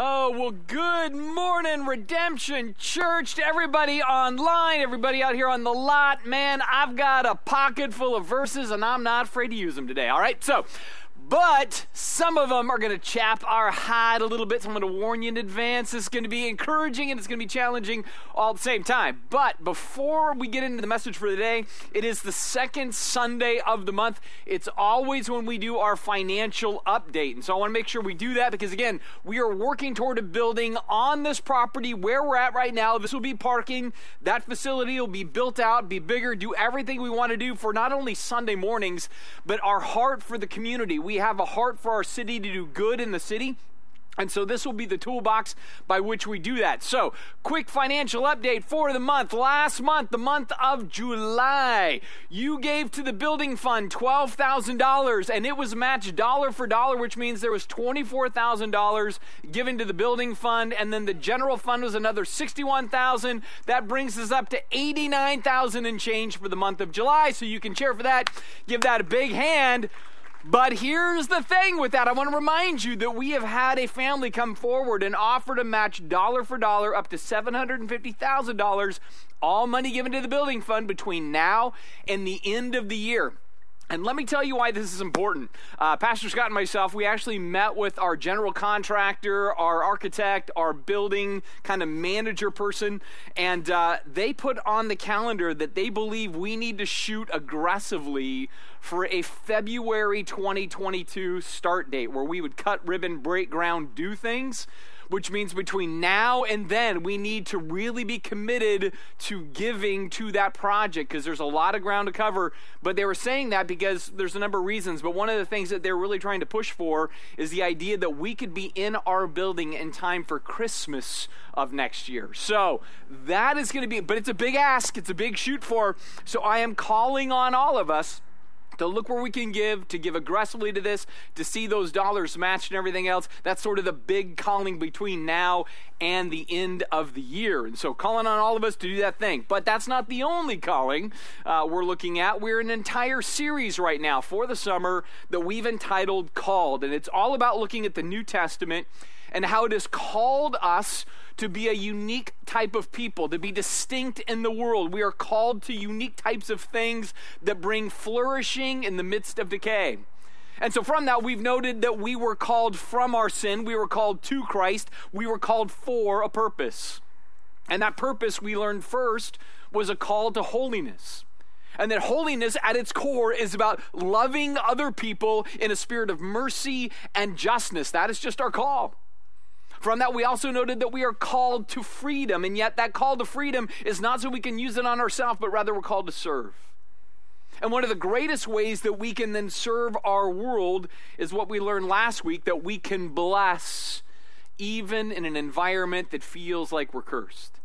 Oh, well, good morning, Redemption Church, to everybody online, everybody out here on the lot. Man, I've got a pocket full of verses and I'm not afraid to use them today. All right, so but some of them are going to chap our hide a little bit. So I'm going to warn you in advance. It's going to be encouraging and it's going to be challenging all at the same time. But before we get into the message for the day, it is the second Sunday of the month. It's always when we do our financial update. And so I want to make sure we do that because, again, we are working toward a building on this property where we're at right now. This will be parking. That facility will be built out, be bigger, do everything we want to do for not only Sunday mornings, but our heart for the community. We have a heart for our city to do good in the city. And so this will be the toolbox by which we do that. So, quick financial update for the month. Last month, the month of July, you gave to the building fund $12,000 and it was matched dollar for dollar, which means there was $24,000 given to the building fund and then the general fund was another 61,000. That brings us up to 89,000 and change for the month of July. So you can cheer for that. Give that a big hand. But here's the thing with that. I want to remind you that we have had a family come forward and offer to match dollar for dollar up to $750,000, all money given to the building fund between now and the end of the year. And let me tell you why this is important. Uh, Pastor Scott and myself, we actually met with our general contractor, our architect, our building kind of manager person, and uh, they put on the calendar that they believe we need to shoot aggressively for a February 2022 start date where we would cut ribbon, break ground, do things which means between now and then, we need to really be committed to giving to that project because there's a lot of ground to cover. But they were saying that because there's a number of reasons. But one of the things that they're really trying to push for is the idea that we could be in our building in time for Christmas of next year. So that is going to be, but it's a big ask, it's a big shoot for. So I am calling on all of us to look where we can give, to give aggressively to this, to see those dollars matched and everything else. That's sort of the big calling between now and the end of the year. And so, calling on all of us to do that thing. But that's not the only calling uh, we're looking at. We're an entire series right now for the summer that we've entitled Called. And it's all about looking at the New Testament and how it has called us to be a unique type of people, to be distinct in the world. We are called to unique types of things that bring flourishing in the midst of decay. And so, from that, we've noted that we were called from our sin, we were called to Christ, we were called for a purpose. And that purpose we learned first was a call to holiness. And that holiness at its core is about loving other people in a spirit of mercy and justness. That is just our call. From that, we also noted that we are called to freedom, and yet that call to freedom is not so we can use it on ourselves, but rather we're called to serve. And one of the greatest ways that we can then serve our world is what we learned last week that we can bless even in an environment that feels like we're cursed.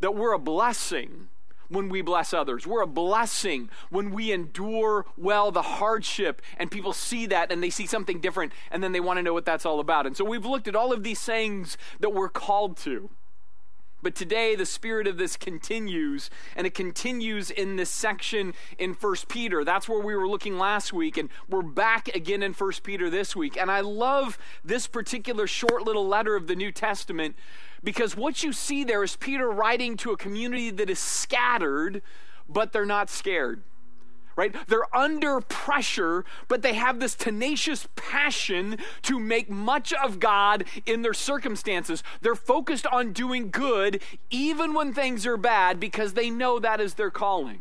That we're a blessing when we bless others. We're a blessing when we endure well the hardship and people see that and they see something different and then they want to know what that's all about. And so we've looked at all of these sayings that we're called to. But today the spirit of this continues and it continues in this section in First Peter. That's where we were looking last week and we're back again in First Peter this week. And I love this particular short little letter of the New Testament because what you see there is Peter writing to a community that is scattered, but they're not scared. Right? They're under pressure, but they have this tenacious passion to make much of God in their circumstances. They're focused on doing good even when things are bad because they know that is their calling.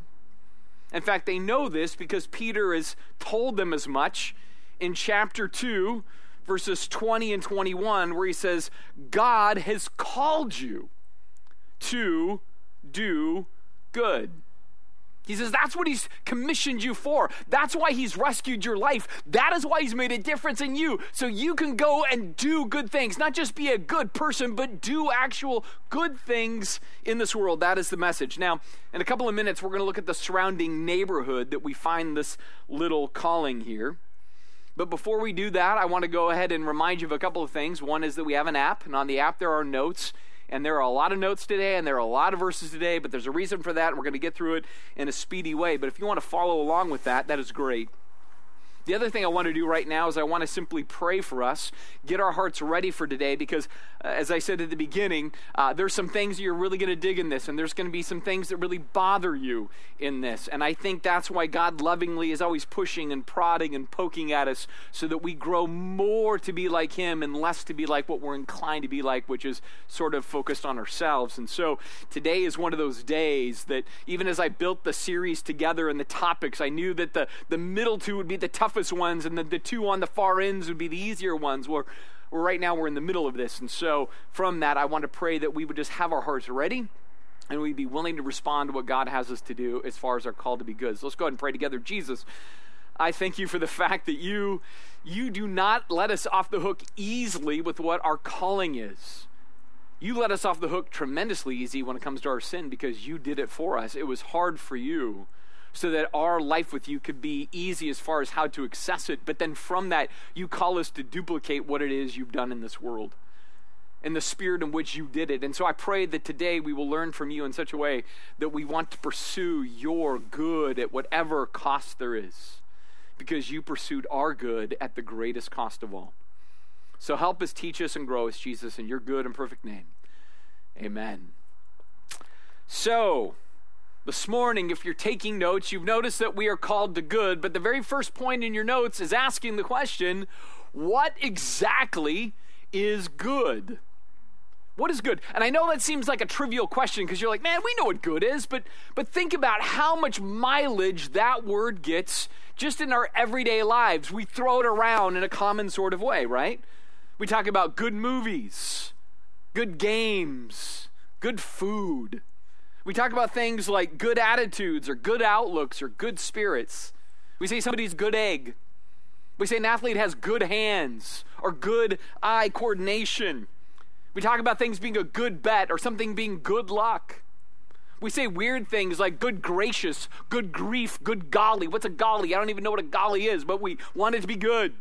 In fact, they know this because Peter has told them as much in chapter 2, verses 20 and 21, where he says, God has called you to do good. He says that's what he's commissioned you for. That's why he's rescued your life. That is why he's made a difference in you. So you can go and do good things, not just be a good person, but do actual good things in this world. That is the message. Now, in a couple of minutes, we're going to look at the surrounding neighborhood that we find this little calling here. But before we do that, I want to go ahead and remind you of a couple of things. One is that we have an app, and on the app there are notes. And there are a lot of notes today, and there are a lot of verses today, but there's a reason for that. And we're going to get through it in a speedy way. But if you want to follow along with that, that is great. The other thing I want to do right now is I want to simply pray for us, get our hearts ready for today, because uh, as I said at the beginning, uh, there's some things you're really going to dig in this, and there's going to be some things that really bother you in this. And I think that's why God lovingly is always pushing and prodding and poking at us so that we grow more to be like Him and less to be like what we're inclined to be like, which is sort of focused on ourselves. And so today is one of those days that even as I built the series together and the topics, I knew that the, the middle two would be the tough toughest ones, and the, the two on the far ends would be the easier ones. Where, right now we're in the middle of this. And so, from that, I want to pray that we would just have our hearts ready and we'd be willing to respond to what God has us to do as far as our call to be good. So let's go ahead and pray together. Jesus, I thank you for the fact that you you do not let us off the hook easily with what our calling is. You let us off the hook tremendously easy when it comes to our sin because you did it for us. It was hard for you so that our life with you could be easy as far as how to access it. But then from that, you call us to duplicate what it is you've done in this world in the spirit in which you did it. And so I pray that today we will learn from you in such a way that we want to pursue your good at whatever cost there is, because you pursued our good at the greatest cost of all. So help us, teach us, and grow us, Jesus, in your good and perfect name. Amen. So, this morning, if you're taking notes, you've noticed that we are called to good, but the very first point in your notes is asking the question what exactly is good? What is good? And I know that seems like a trivial question because you're like, man, we know what good is, but but think about how much mileage that word gets just in our everyday lives. We throw it around in a common sort of way, right? We talk about good movies, good games, good food, we talk about things like good attitudes or good outlooks or good spirits. We say somebody's good egg. We say an athlete has good hands or good eye coordination. We talk about things being a good bet or something being good luck. We say weird things like good gracious, good grief, good golly. What's a golly? I don't even know what a golly is, but we want it to be good.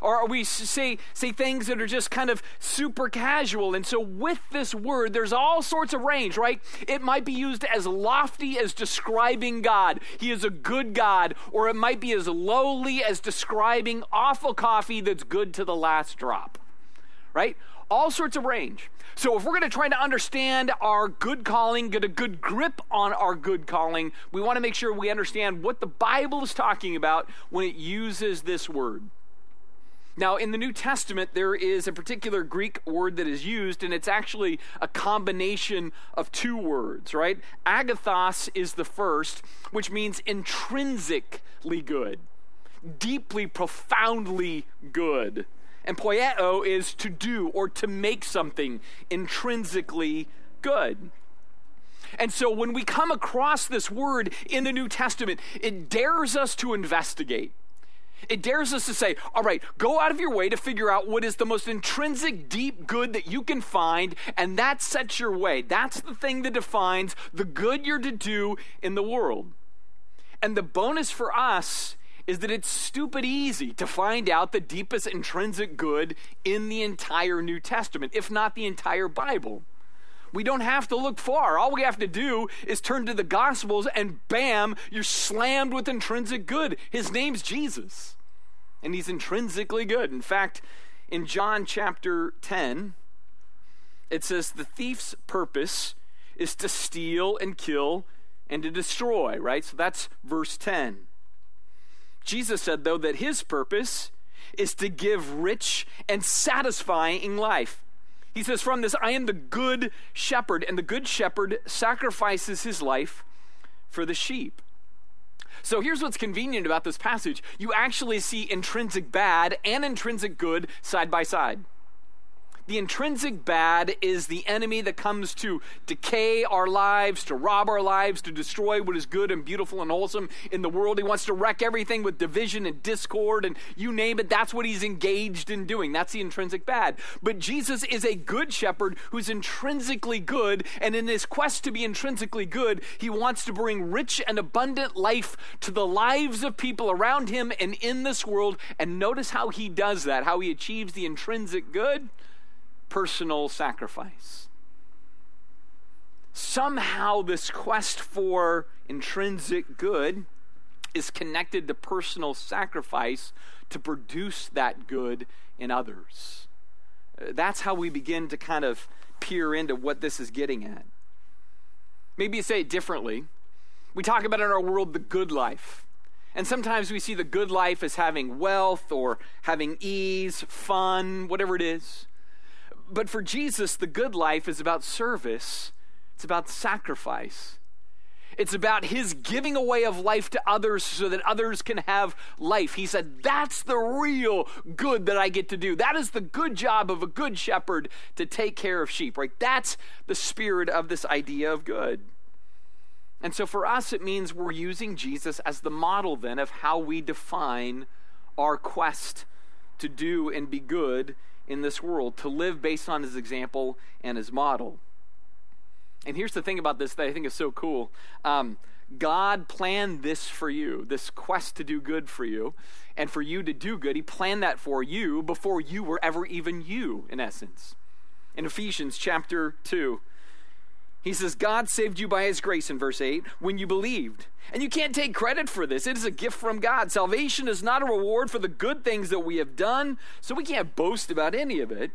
Or we say, say things that are just kind of super casual. And so, with this word, there's all sorts of range, right? It might be used as lofty as describing God. He is a good God. Or it might be as lowly as describing awful coffee that's good to the last drop, right? All sorts of range. So, if we're going to try to understand our good calling, get a good grip on our good calling, we want to make sure we understand what the Bible is talking about when it uses this word. Now, in the New Testament, there is a particular Greek word that is used, and it's actually a combination of two words, right? Agathos is the first, which means intrinsically good, deeply, profoundly good. And poieo is to do or to make something intrinsically good. And so when we come across this word in the New Testament, it dares us to investigate. It dares us to say, all right, go out of your way to figure out what is the most intrinsic, deep good that you can find, and that sets your way. That's the thing that defines the good you're to do in the world. And the bonus for us is that it's stupid easy to find out the deepest intrinsic good in the entire New Testament, if not the entire Bible. We don't have to look far. All we have to do is turn to the Gospels, and bam, you're slammed with intrinsic good. His name's Jesus and he's intrinsically good. In fact, in John chapter 10, it says the thief's purpose is to steal and kill and to destroy, right? So that's verse 10. Jesus said, though, that his purpose is to give rich and satisfying life. He says, From this, I am the good shepherd, and the good shepherd sacrifices his life for the sheep. So here's what's convenient about this passage you actually see intrinsic bad and intrinsic good side by side. The intrinsic bad is the enemy that comes to decay our lives, to rob our lives, to destroy what is good and beautiful and wholesome in the world. He wants to wreck everything with division and discord and you name it. That's what he's engaged in doing. That's the intrinsic bad. But Jesus is a good shepherd who's intrinsically good. And in his quest to be intrinsically good, he wants to bring rich and abundant life to the lives of people around him and in this world. And notice how he does that, how he achieves the intrinsic good personal sacrifice. Somehow, this quest for intrinsic good is connected to personal sacrifice to produce that good in others. Uh, that's how we begin to kind of peer into what this is getting at. Maybe you say it differently. We talk about in our world the good life. And sometimes we see the good life as having wealth or having ease, fun, whatever it is. But for Jesus, the good life is about service, it's about sacrifice. It's about his giving away of life to others so that others can have life. He said, That's the real good that I get to do. That is the good job of a good shepherd to take care of sheep, right? That's the spirit of this idea of good. And so for us, it means we're using Jesus as the model then of how we define our quest to do and be good in this world, to live based on his example and his model. And here's the thing about this that I think is so cool. Um, God planned this for you, this quest to do good for you, and for you to do good. He planned that for you before you were ever even you, in essence. In Ephesians chapter 2, he says, God saved you by his grace in verse 8 when you believed. And you can't take credit for this. It is a gift from God. Salvation is not a reward for the good things that we have done, so we can't boast about any of it.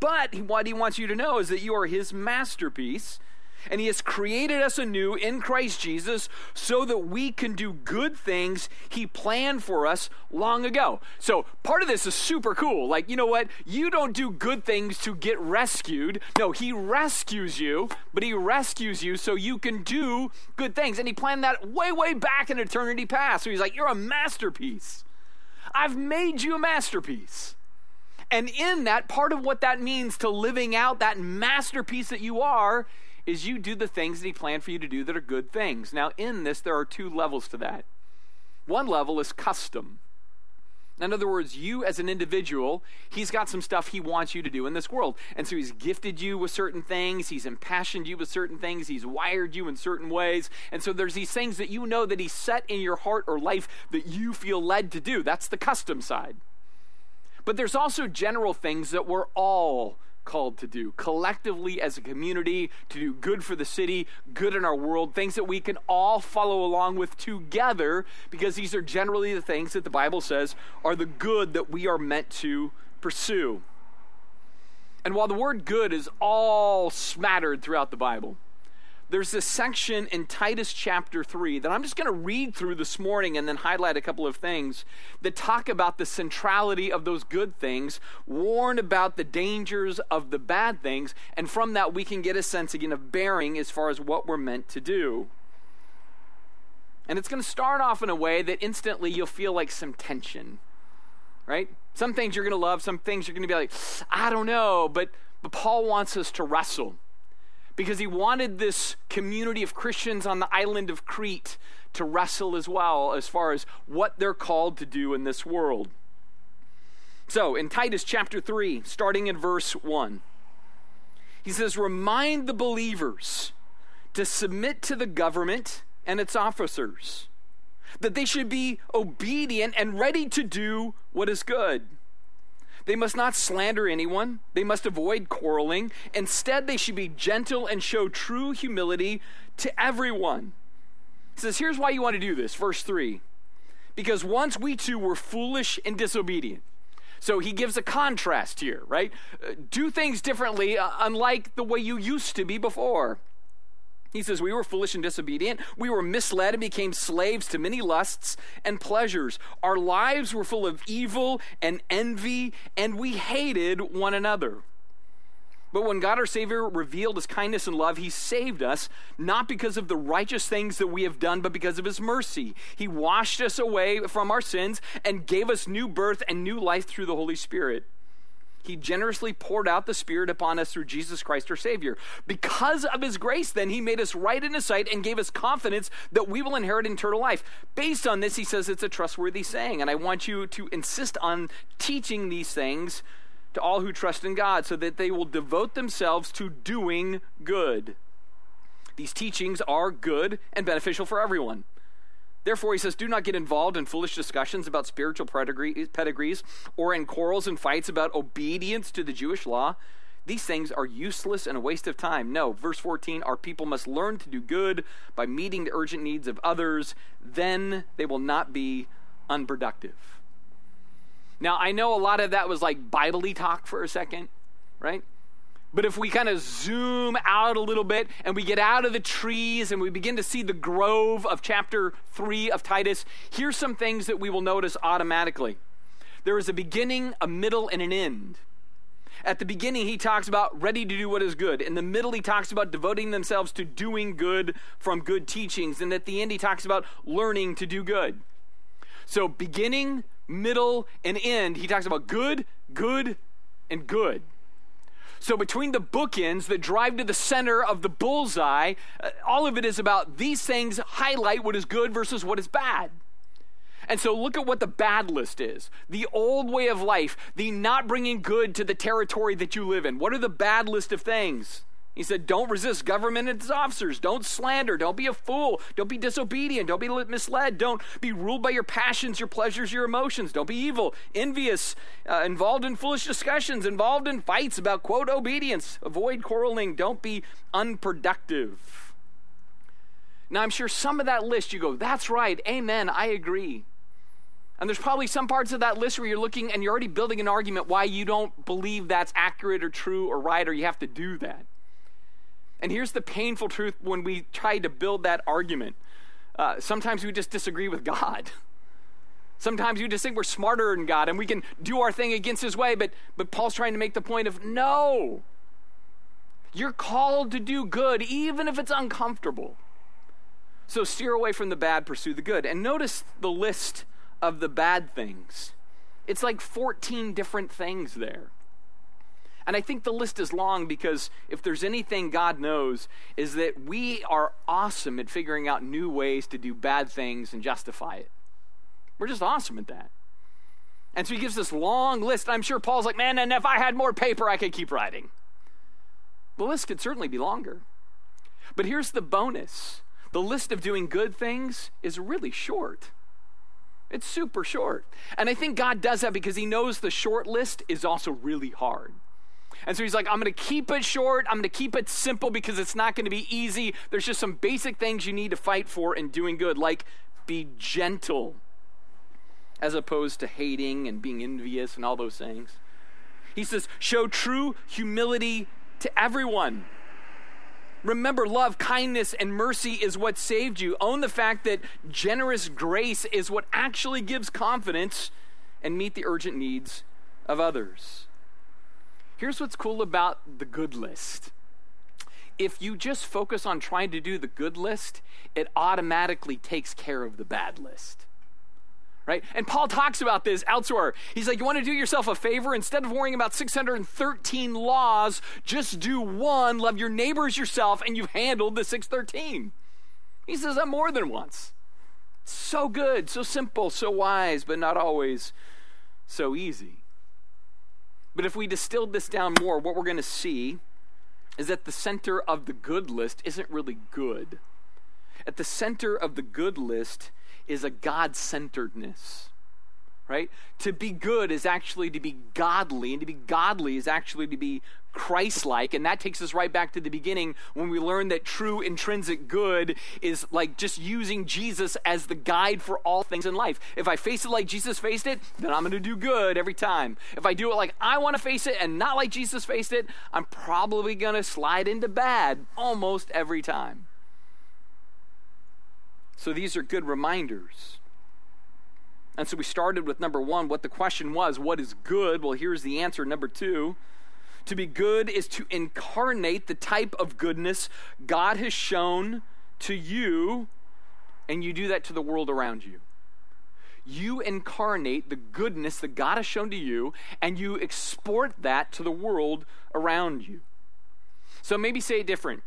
But what he wants you to know is that you are his masterpiece and He has created us anew in Christ Jesus so that we can do good things He planned for us long ago. So part of this is super cool. Like, you know what? You don't do good things to get rescued. No, He rescues you, but He rescues you so you can do good things. And He planned that way, way back in eternity past. So He's like, You're a masterpiece. I've made you a masterpiece. And in that, part of what that means to living out that masterpiece that you are is you do the things that He planned for you to do that are good things. Now, in this, there are two levels to that. One level is custom. In other words, you as an individual, he's got some stuff he wants you to do in this world. And so he's gifted you with certain things, he's impassioned you with certain things, he's wired you in certain ways. And so there's these things that you know that he's set in your heart or life that you feel led to do. That's the custom side. But there's also general things that we're all called to do collectively as a community to do good for the city, good in our world, things that we can all follow along with together because these are generally the things that the Bible says are the good that we are meant to pursue. And while the word good is all smattered throughout the Bible, there's this section in Titus chapter 3 that I'm just going to read through this morning and then highlight a couple of things that talk about the centrality of those good things, warn about the dangers of the bad things, and from that we can get a sense again of bearing as far as what we're meant to do. And it's going to start off in a way that instantly you'll feel like some tension, right? Some things you're going to love, some things you're going to be like, I don't know, but, but Paul wants us to wrestle because he wanted this community of Christians on the island of Crete to wrestle as well as far as what they're called to do in this world. So, in Titus chapter 3, starting in verse 1, he says, Remind the believers to submit to the government and its officers, that they should be obedient and ready to do what is good they must not slander anyone. They must avoid quarreling. Instead, they should be gentle and show true humility to everyone. He says, Here's why you want to do this. Verse 3 Because once we too were foolish and disobedient. So he gives a contrast here, right? Uh, do things differently, uh, unlike the way you used to be before. He says, We were foolish and disobedient. We were misled and became slaves to many lusts and pleasures. Our lives were full of evil and envy, and we hated one another. But when God our Savior revealed his kindness and love, he saved us, not because of the righteous things that we have done, but because of his mercy. He washed us away from our sins and gave us new birth and new life through the Holy Spirit he generously poured out the Spirit upon us through Jesus Christ our Savior. Because of his grace, then, he made us right in his sight and gave us confidence that we will inherit eternal life. Based on this, he says it's a trustworthy saying. And I want you to insist on teaching these things to all who trust in God so that they will devote themselves to doing good. These teachings are good and beneficial for everyone. Therefore, he says, do not get involved in foolish discussions about spiritual pedigrees or in quarrels and fights about obedience to the Jewish law. these things are useless and a waste of time. No, verse 14, our people must learn to do good by meeting the urgent needs of others, then they will not be unproductive. Now, I know a lot of that was like Bible talk for a second, right? But if we kind of zoom out a little bit and we get out of the trees and we begin to see the grove of chapter 3 of Titus, here's some things that we will notice automatically. There is a beginning, a middle, and an end. At the beginning, he talks about ready to do what is good. In the middle, he talks about devoting themselves to doing good from good teachings. And at the end, he talks about learning to do good. So, beginning, middle, and end, he talks about good, good, and good. So, between the bookends that drive to the center of the bullseye, uh, all of it is about these things highlight what is good versus what is bad. And so, look at what the bad list is the old way of life, the not bringing good to the territory that you live in. What are the bad list of things? He said, Don't resist government and its officers. Don't slander. Don't be a fool. Don't be disobedient. Don't be misled. Don't be ruled by your passions, your pleasures, your emotions. Don't be evil, envious, uh, involved in foolish discussions, involved in fights about, quote, obedience. Avoid quarreling. Don't be unproductive. Now, I'm sure some of that list you go, That's right. Amen. I agree. And there's probably some parts of that list where you're looking and you're already building an argument why you don't believe that's accurate or true or right or you have to do that. And here's the painful truth when we try to build that argument uh, sometimes we just disagree with God. Sometimes we just think we're smarter than God and we can do our thing against His way, but, but Paul's trying to make the point of no. You're called to do good, even if it's uncomfortable. So steer away from the bad, pursue the good. And notice the list of the bad things. It's like 14 different things there. And I think the list is long because if there's anything God knows, is that we are awesome at figuring out new ways to do bad things and justify it. We're just awesome at that. And so he gives this long list. I'm sure Paul's like, man, and if I had more paper, I could keep writing. The list could certainly be longer. But here's the bonus the list of doing good things is really short. It's super short. And I think God does that because he knows the short list is also really hard. And so he's like, I'm going to keep it short. I'm going to keep it simple because it's not going to be easy. There's just some basic things you need to fight for in doing good, like be gentle, as opposed to hating and being envious and all those things. He says, show true humility to everyone. Remember, love, kindness, and mercy is what saved you. Own the fact that generous grace is what actually gives confidence and meet the urgent needs of others. Here's what's cool about the good list. If you just focus on trying to do the good list, it automatically takes care of the bad list. Right? And Paul talks about this elsewhere. He's like, You want to do yourself a favor? Instead of worrying about 613 laws, just do one, love your neighbors yourself, and you've handled the 613. He says that more than once. So good, so simple, so wise, but not always so easy. But if we distilled this down more, what we're going to see is that the center of the good list isn't really good. At the center of the good list is a God centeredness right? To be good is actually to be godly, and to be godly is actually to be Christ like. And that takes us right back to the beginning when we learn that true intrinsic good is like just using Jesus as the guide for all things in life. If I face it like Jesus faced it, then I'm going to do good every time. If I do it like I want to face it and not like Jesus faced it, I'm probably going to slide into bad almost every time. So these are good reminders and so we started with number one, what the question was, what is good? Well, here's the answer. Number two, to be good is to incarnate the type of goodness God has shown to you, and you do that to the world around you. You incarnate the goodness that God has shown to you, and you export that to the world around you. So maybe say it different.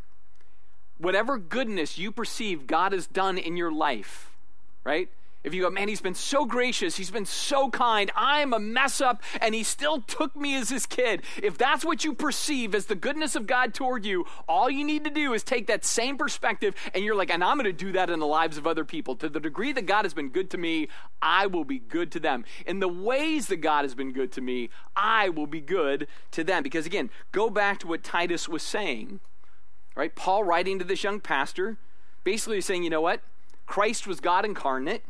Whatever goodness you perceive God has done in your life, right? If you go, man, he's been so gracious, he's been so kind, I'm a mess up, and he still took me as his kid. If that's what you perceive as the goodness of God toward you, all you need to do is take that same perspective and you're like, and I'm going to do that in the lives of other people. To the degree that God has been good to me, I will be good to them. In the ways that God has been good to me, I will be good to them. Because again, go back to what Titus was saying, right? Paul writing to this young pastor, basically saying, you know what? Christ was God incarnate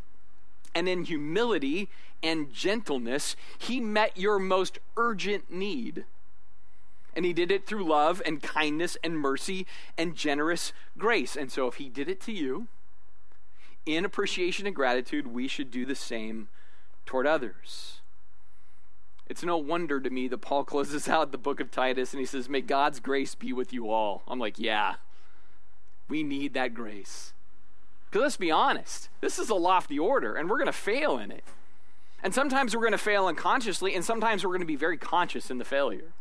and in humility and gentleness, he met your most urgent need. And he did it through love and kindness and mercy and generous grace. And so, if he did it to you, in appreciation and gratitude, we should do the same toward others. It's no wonder to me that Paul closes out the book of Titus and he says, May God's grace be with you all. I'm like, yeah, we need that grace. Because let's be honest, this is a lofty order, and we're going to fail in it. And sometimes we're going to fail unconsciously, and sometimes we're going to be very conscious in the failure.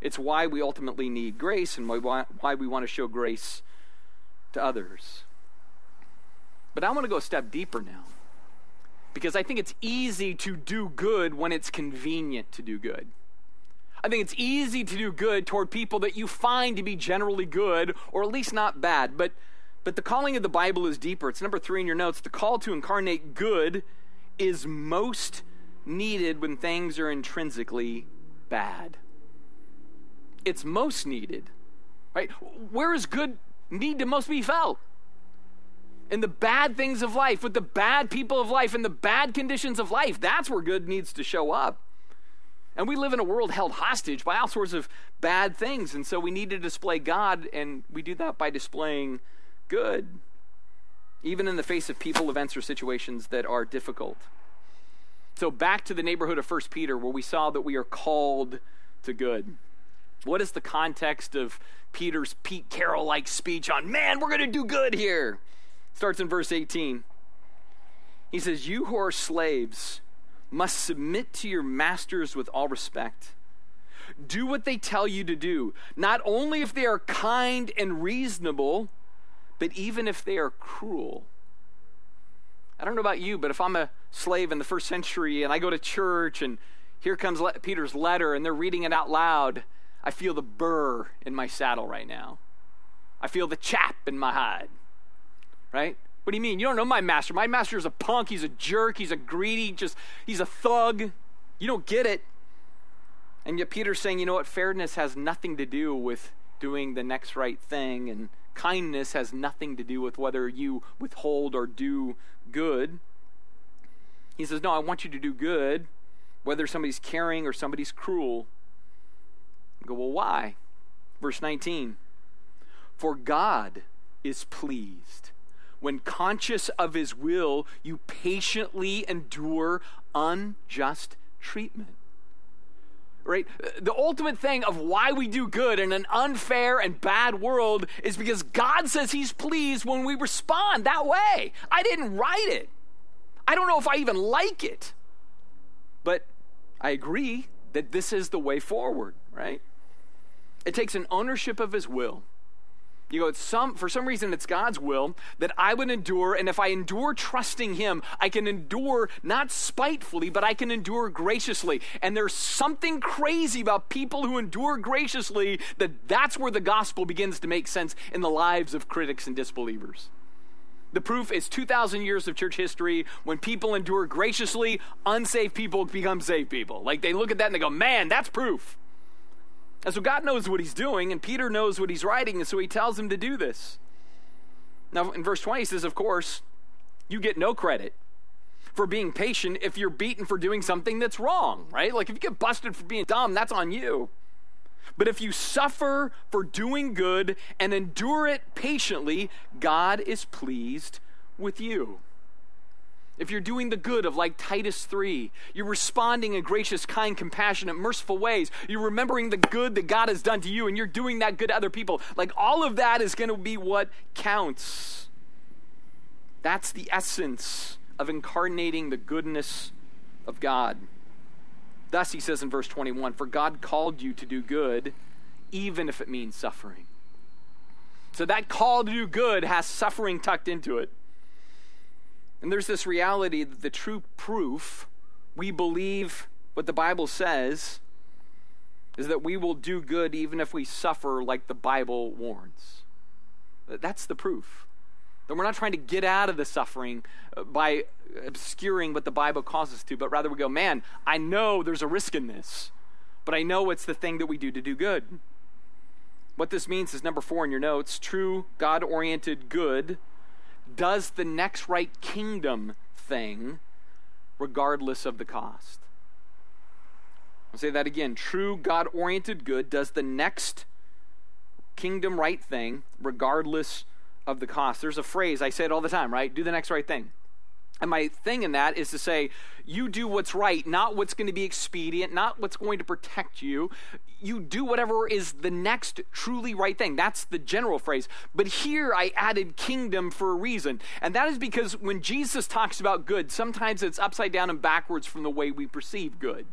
It's why we ultimately need grace and why, we want to show grace to others. But I want to go a step deeper now. Because I think it's easy to do good when it's convenient to do good. I think it's easy to do good toward people that you find to be generally good or at least not bad. But but the calling of the Bible is deeper. It's number three in your notes. The call to incarnate good is most needed when things are intrinsically bad. It's most needed, right? Where is good need to most be felt? In the bad things of life, with the bad people of life, in the bad conditions of life. That's where good needs to show up. And we live in a world held hostage by all sorts of bad things. And so we need to display God, and we do that by displaying good, even in the face of people, events, or situations that are difficult. So, back to the neighborhood of 1 Peter, where we saw that we are called to good. What is the context of Peter's Pete Carroll like speech on, man, we're going to do good here? Starts in verse 18. He says, You who are slaves must submit to your masters with all respect. Do what they tell you to do, not only if they are kind and reasonable but even if they are cruel. I don't know about you, but if I'm a slave in the first century and I go to church and here comes Peter's letter and they're reading it out loud, I feel the burr in my saddle right now. I feel the chap in my hide. Right? What do you mean? You don't know my master. My master is a punk. He's a jerk. He's a greedy, just, he's a thug. You don't get it. And yet Peter's saying, you know what? Fairness has nothing to do with doing the next right thing and Kindness has nothing to do with whether you withhold or do good. He says, No, I want you to do good, whether somebody's caring or somebody's cruel. I go, Well, why? Verse 19 For God is pleased when conscious of his will, you patiently endure unjust treatment right? The ultimate thing of why we do good in an unfair and bad world is because God says He's pleased when we respond that way. I didn't write it. I don't know if I even like it. But I agree that this is the way forward, right? It takes an ownership of His will you go, some, for some reason, it's God's will that I would endure, and if I endure trusting Him, I can endure not spitefully, but I can endure graciously. And there's something crazy about people who endure graciously that that's where the gospel begins to make sense in the lives of critics and disbelievers. The proof is 2,000 years of church history. When people endure graciously, unsafe people become saved people. Like they look at that and they go, man, that's proof. And so God knows what he's doing, and Peter knows what he's writing, and so he tells him to do this. Now, in verse 20, he says, Of course, you get no credit for being patient if you're beaten for doing something that's wrong, right? Like if you get busted for being dumb, that's on you. But if you suffer for doing good and endure it patiently, God is pleased with you if you're doing the good of like Titus 3, you're responding in gracious, kind, compassionate, merciful ways, you're remembering the good that God has done to you, and you're doing that good to other people, like all of that is going to be what counts. That's the essence of incarnating the goodness of God. Thus, he says in verse 21 For God called you to do good, even if it means suffering. So, that call to do good has suffering tucked into it. And there's this reality that the true proof we believe what the Bible says is that we will do good even if we suffer like the Bible warns. That's the proof. That we're not trying to get out of the suffering uh, by obscuring what the Bible calls us to, but rather we go, man, I know there's a risk in this, but I know it's the thing that we do to do good. What this means is number four in your notes true God oriented good does the next right kingdom thing regardless of the cost. I'll say that again. True God oriented good does the next kingdom right thing regardless of the cost. There's a phrase, I say it all the time, right? Do the next right thing. And my thing in that is to say, you do what's right, not what's going to be expedient, not what's going to protect you. You do whatever is the next truly right thing. That's the general phrase. But here I added kingdom for a reason. And that is because when Jesus talks about good, sometimes it's upside down and backwards from the way we perceive good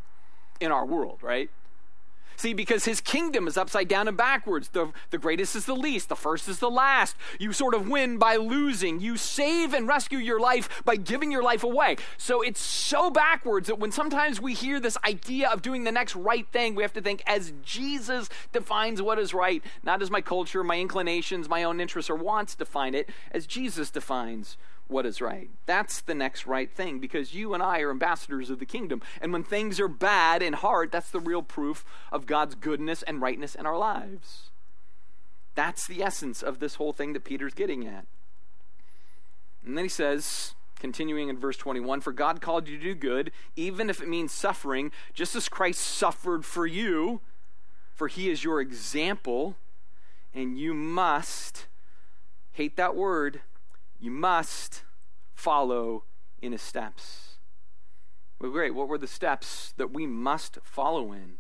in our world, right? See, because his kingdom is upside down and backwards. The, the greatest is the least, the first is the last. You sort of win by losing. You save and rescue your life by giving your life away. So it's so backwards that when sometimes we hear this idea of doing the next right thing, we have to think as Jesus defines what is right, not as my culture, my inclinations, my own interests, or wants define it, as Jesus defines what is right. That's the next right thing because you and I are ambassadors of the kingdom. And when things are bad and hard, that's the real proof of God's goodness and rightness in our lives. That's the essence of this whole thing that Peter's getting at. And then he says, continuing in verse 21 For God called you to do good, even if it means suffering, just as Christ suffered for you, for he is your example, and you must, hate that word, you must follow in his steps. Well, great. What were the steps that we must follow in?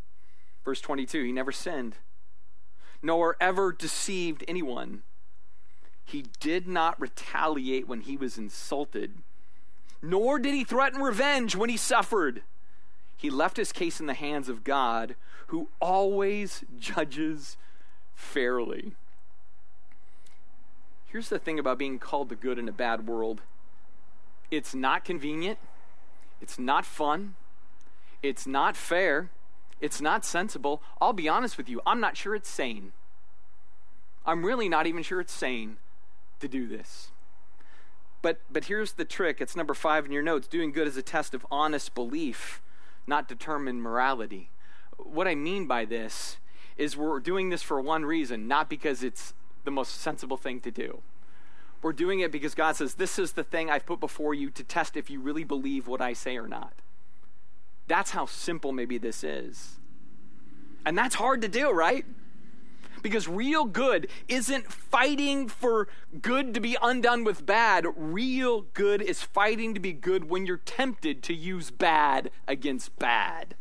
Verse 22 He never sinned, nor ever deceived anyone. He did not retaliate when he was insulted, nor did he threaten revenge when he suffered. He left his case in the hands of God, who always judges fairly. Here's the thing about being called the good in a bad world it's not convenient, it's not fun, it's not fair, it's not sensible. I'll be honest with you, I'm not sure it's sane. I'm really not even sure it's sane to do this. But, but here's the trick it's number five in your notes doing good is a test of honest belief, not determined morality. What I mean by this is we're doing this for one reason, not because it's the most sensible thing to do. We're doing it because God says, This is the thing I've put before you to test if you really believe what I say or not. That's how simple maybe this is. And that's hard to do, right? Because real good isn't fighting for good to be undone with bad. Real good is fighting to be good when you're tempted to use bad against bad.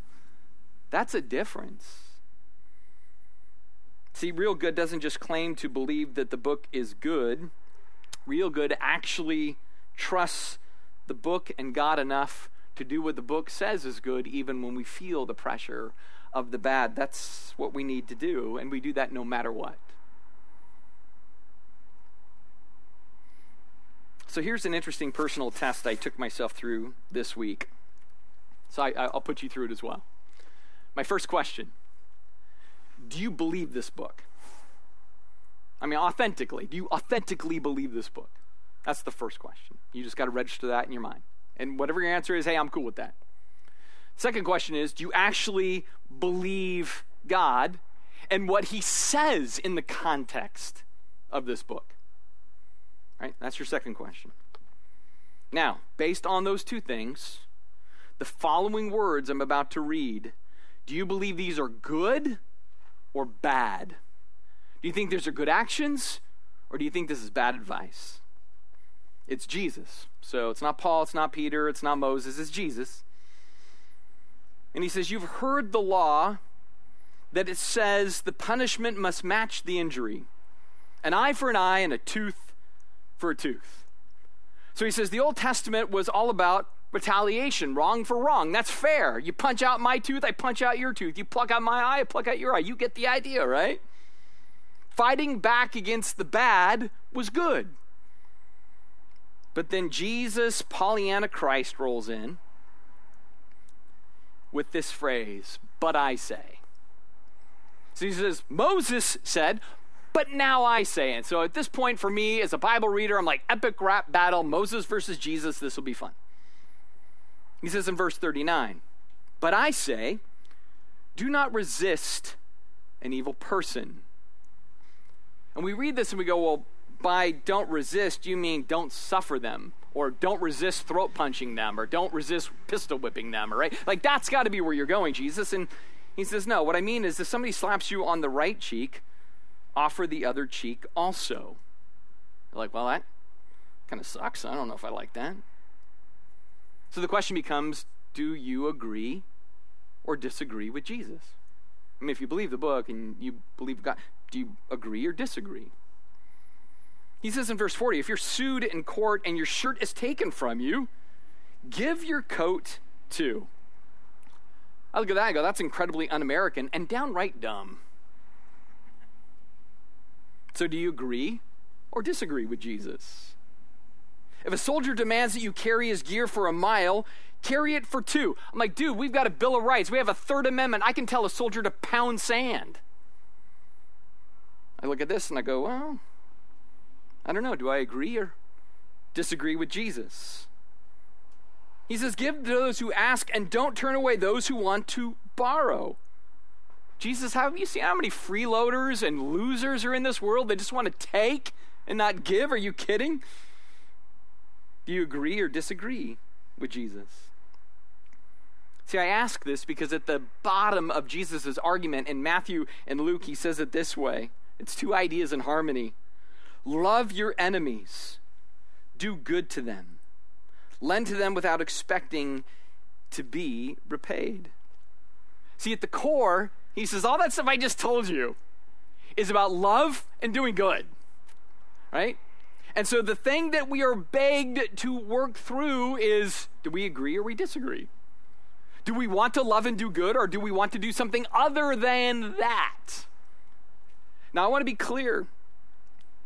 That's a difference. See, real good doesn't just claim to believe that the book is good, real good actually trusts the book and God enough to do what the book says is good, even when we feel the pressure of the bad. That's what we need to do, and we do that no matter what. So here's an interesting personal test I took myself through this week. So I, will put you through it as well. My first question do you believe this book? I mean, authentically. Do you authentically believe this book? That's the first question. You just got to register that in your mind. And whatever your answer is, hey, I'm cool with that. Second question is do you actually believe God and what he says in the context of this book? Right? That's your second question. Now, based on those two things, the following words I'm about to read, do you believe these are good or bad? Do you think these are good actions or do you think this is bad advice? It's Jesus. So it's not Paul, it's not Peter, it's not Moses, it's Jesus. And he says, You've heard the law that it says the punishment must match the injury an eye for an eye and a tooth for a tooth. So he says the Old Testament was all about retaliation, wrong for wrong. That's fair. You punch out my tooth, I punch out your tooth. You pluck out my eye, I pluck out your eye. You get the idea, right? Fighting back against the bad was good. But then Jesus, Pollyanna Christ, rolls in with this phrase, but I say. So he says, Moses said, but now I say. And so at this point, for me as a Bible reader, I'm like, epic rap battle, Moses versus Jesus, this will be fun. He says in verse 39, but I say, do not resist an evil person. And we read this and we go, well, by don't resist, you mean don't suffer them, or don't resist throat punching them, or don't resist pistol whipping them, or right? Like that's got to be where you're going, Jesus. And he says, no, what I mean is if somebody slaps you on the right cheek, offer the other cheek also. You're like, well, that kind of sucks. I don't know if I like that. So the question becomes do you agree or disagree with Jesus? I mean, if you believe the book and you believe God, do you agree or disagree? He says in verse 40 if you're sued in court and your shirt is taken from you, give your coat too. I look at that and go, that's incredibly un American and downright dumb. So, do you agree or disagree with Jesus? If a soldier demands that you carry his gear for a mile, carry it for two. I'm like, dude, we've got a Bill of Rights. We have a Third Amendment. I can tell a soldier to pound sand. I look at this and I go, well, I don't know. Do I agree or disagree with Jesus? He says, Give to those who ask and don't turn away those who want to borrow. Jesus, have you seen how many freeloaders and losers are in this world that just want to take and not give? Are you kidding? Do you agree or disagree with Jesus? See, I ask this because at the bottom of Jesus' argument in Matthew and Luke, he says it this way it's two ideas in harmony. Love your enemies, do good to them, lend to them without expecting to be repaid. See, at the core, he says, all that stuff I just told you is about love and doing good, right? And so the thing that we are begged to work through is do we agree or we disagree? Do we want to love and do good or do we want to do something other than that? Now, I want to be clear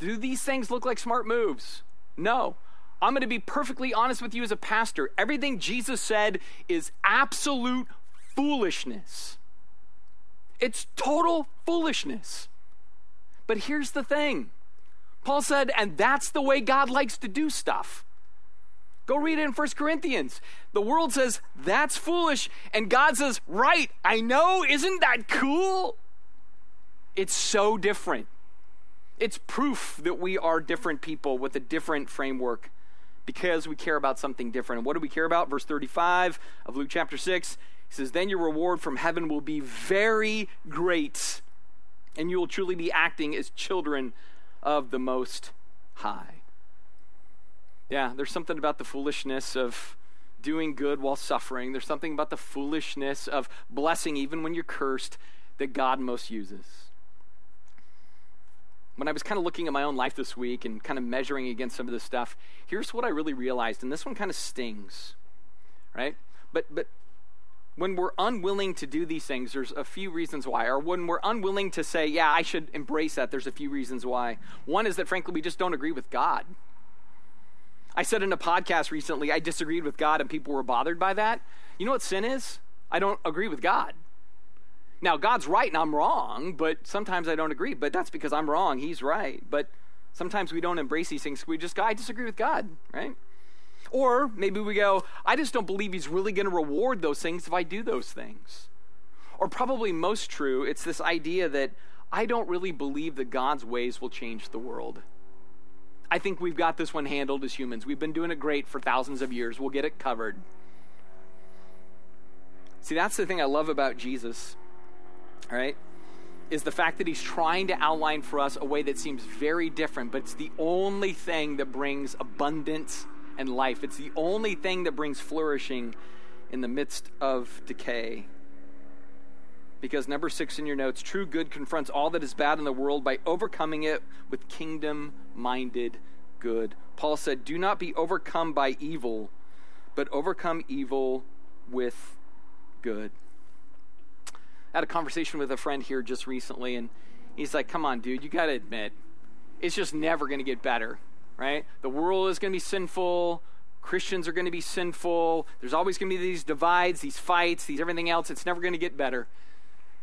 do these things look like smart moves? No. I'm going to be perfectly honest with you as a pastor. Everything Jesus said is absolute foolishness. It's total foolishness. But here's the thing Paul said, and that's the way God likes to do stuff. Go read it in 1 Corinthians. The world says, that's foolish. And God says, right, I know, isn't that cool? It's so different. It's proof that we are different people with a different framework because we care about something different. And what do we care about? Verse 35 of Luke chapter 6 he says, Then your reward from heaven will be very great, and you will truly be acting as children of the Most High. Yeah, there's something about the foolishness of doing good while suffering. There's something about the foolishness of blessing even when you're cursed that God most uses when I was kind of looking at my own life this week and kind of measuring against some of this stuff, here's what I really realized, and this one kind of stings, right? But but when we're unwilling to do these things, there's a few reasons why. Or when we're unwilling to say, yeah, I should embrace that, there's a few reasons why. One is that frankly we just don't agree with God. I said in a podcast recently, I disagreed with God and people were bothered by that. You know what sin is? I don't agree with God. Now, God's right and I'm wrong, but sometimes I don't agree. But that's because I'm wrong. He's right. But sometimes we don't embrace these things. We just go, I disagree with God, right? Or maybe we go, I just don't believe He's really going to reward those things if I do those things. Or probably most true, it's this idea that I don't really believe that God's ways will change the world. I think we've got this one handled as humans. We've been doing it great for thousands of years. We'll get it covered. See, that's the thing I love about Jesus right, is the fact that he's trying to outline for us a way that seems very different, but it's the only thing that brings abundance and life. It's the only thing that brings flourishing in the midst of decay. Because number six in your notes, true good confronts all that is bad in the world by overcoming it with kingdom minded good. Paul said, Do not be overcome by evil, but overcome evil with good. I had a conversation with a friend here just recently, and he's like, "Come on, dude, you got to admit, it's just never going to get better, right? The world is going to be sinful. Christians are going to be sinful. There's always going to be these divides, these fights, these everything else. It's never going to get better.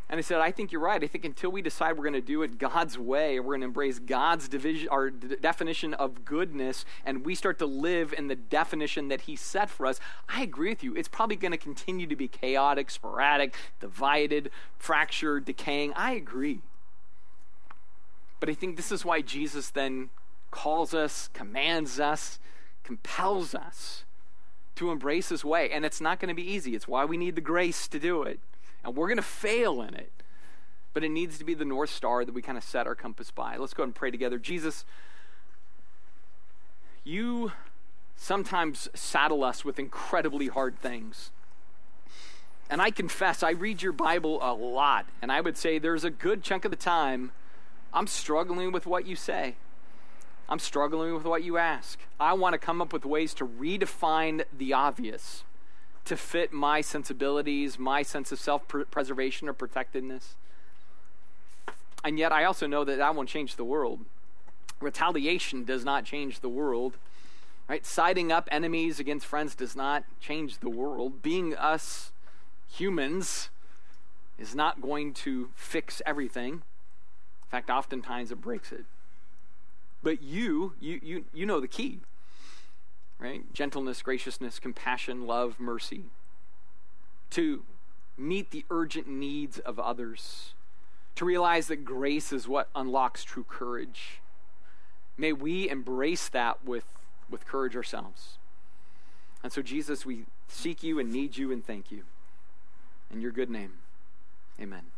And I said, I think you're right. I think until we decide we're going to do it God's way, we're going to embrace God's division, our d- definition of goodness, and we start to live in the definition that He set for us, I agree with you. It's probably going to continue to be chaotic, sporadic, divided, fractured, decaying. I agree. But I think this is why Jesus then calls us, commands us, compels us to embrace His way. And it's not going to be easy. It's why we need the grace to do it. And we're going to fail in it. But it needs to be the North Star that we kind of set our compass by. Let's go ahead and pray together. Jesus, you sometimes saddle us with incredibly hard things. And I confess, I read your Bible a lot, and I would say there's a good chunk of the time I'm struggling with what you say. I'm struggling with what you ask. I want to come up with ways to redefine the obvious to fit my sensibilities, my sense of self preservation or protectedness. And yet, I also know that that won't change the world. Retaliation does not change the world. Right? Siding up enemies against friends does not change the world. Being us humans is not going to fix everything. In fact, oftentimes it breaks it. But you, you, you, you know the key right? Gentleness, graciousness, compassion, love, mercy. To meet the urgent needs of others. To realize that grace is what unlocks true courage. May we embrace that with, with courage ourselves. And so, Jesus, we seek you and need you and thank you. In your good name, amen.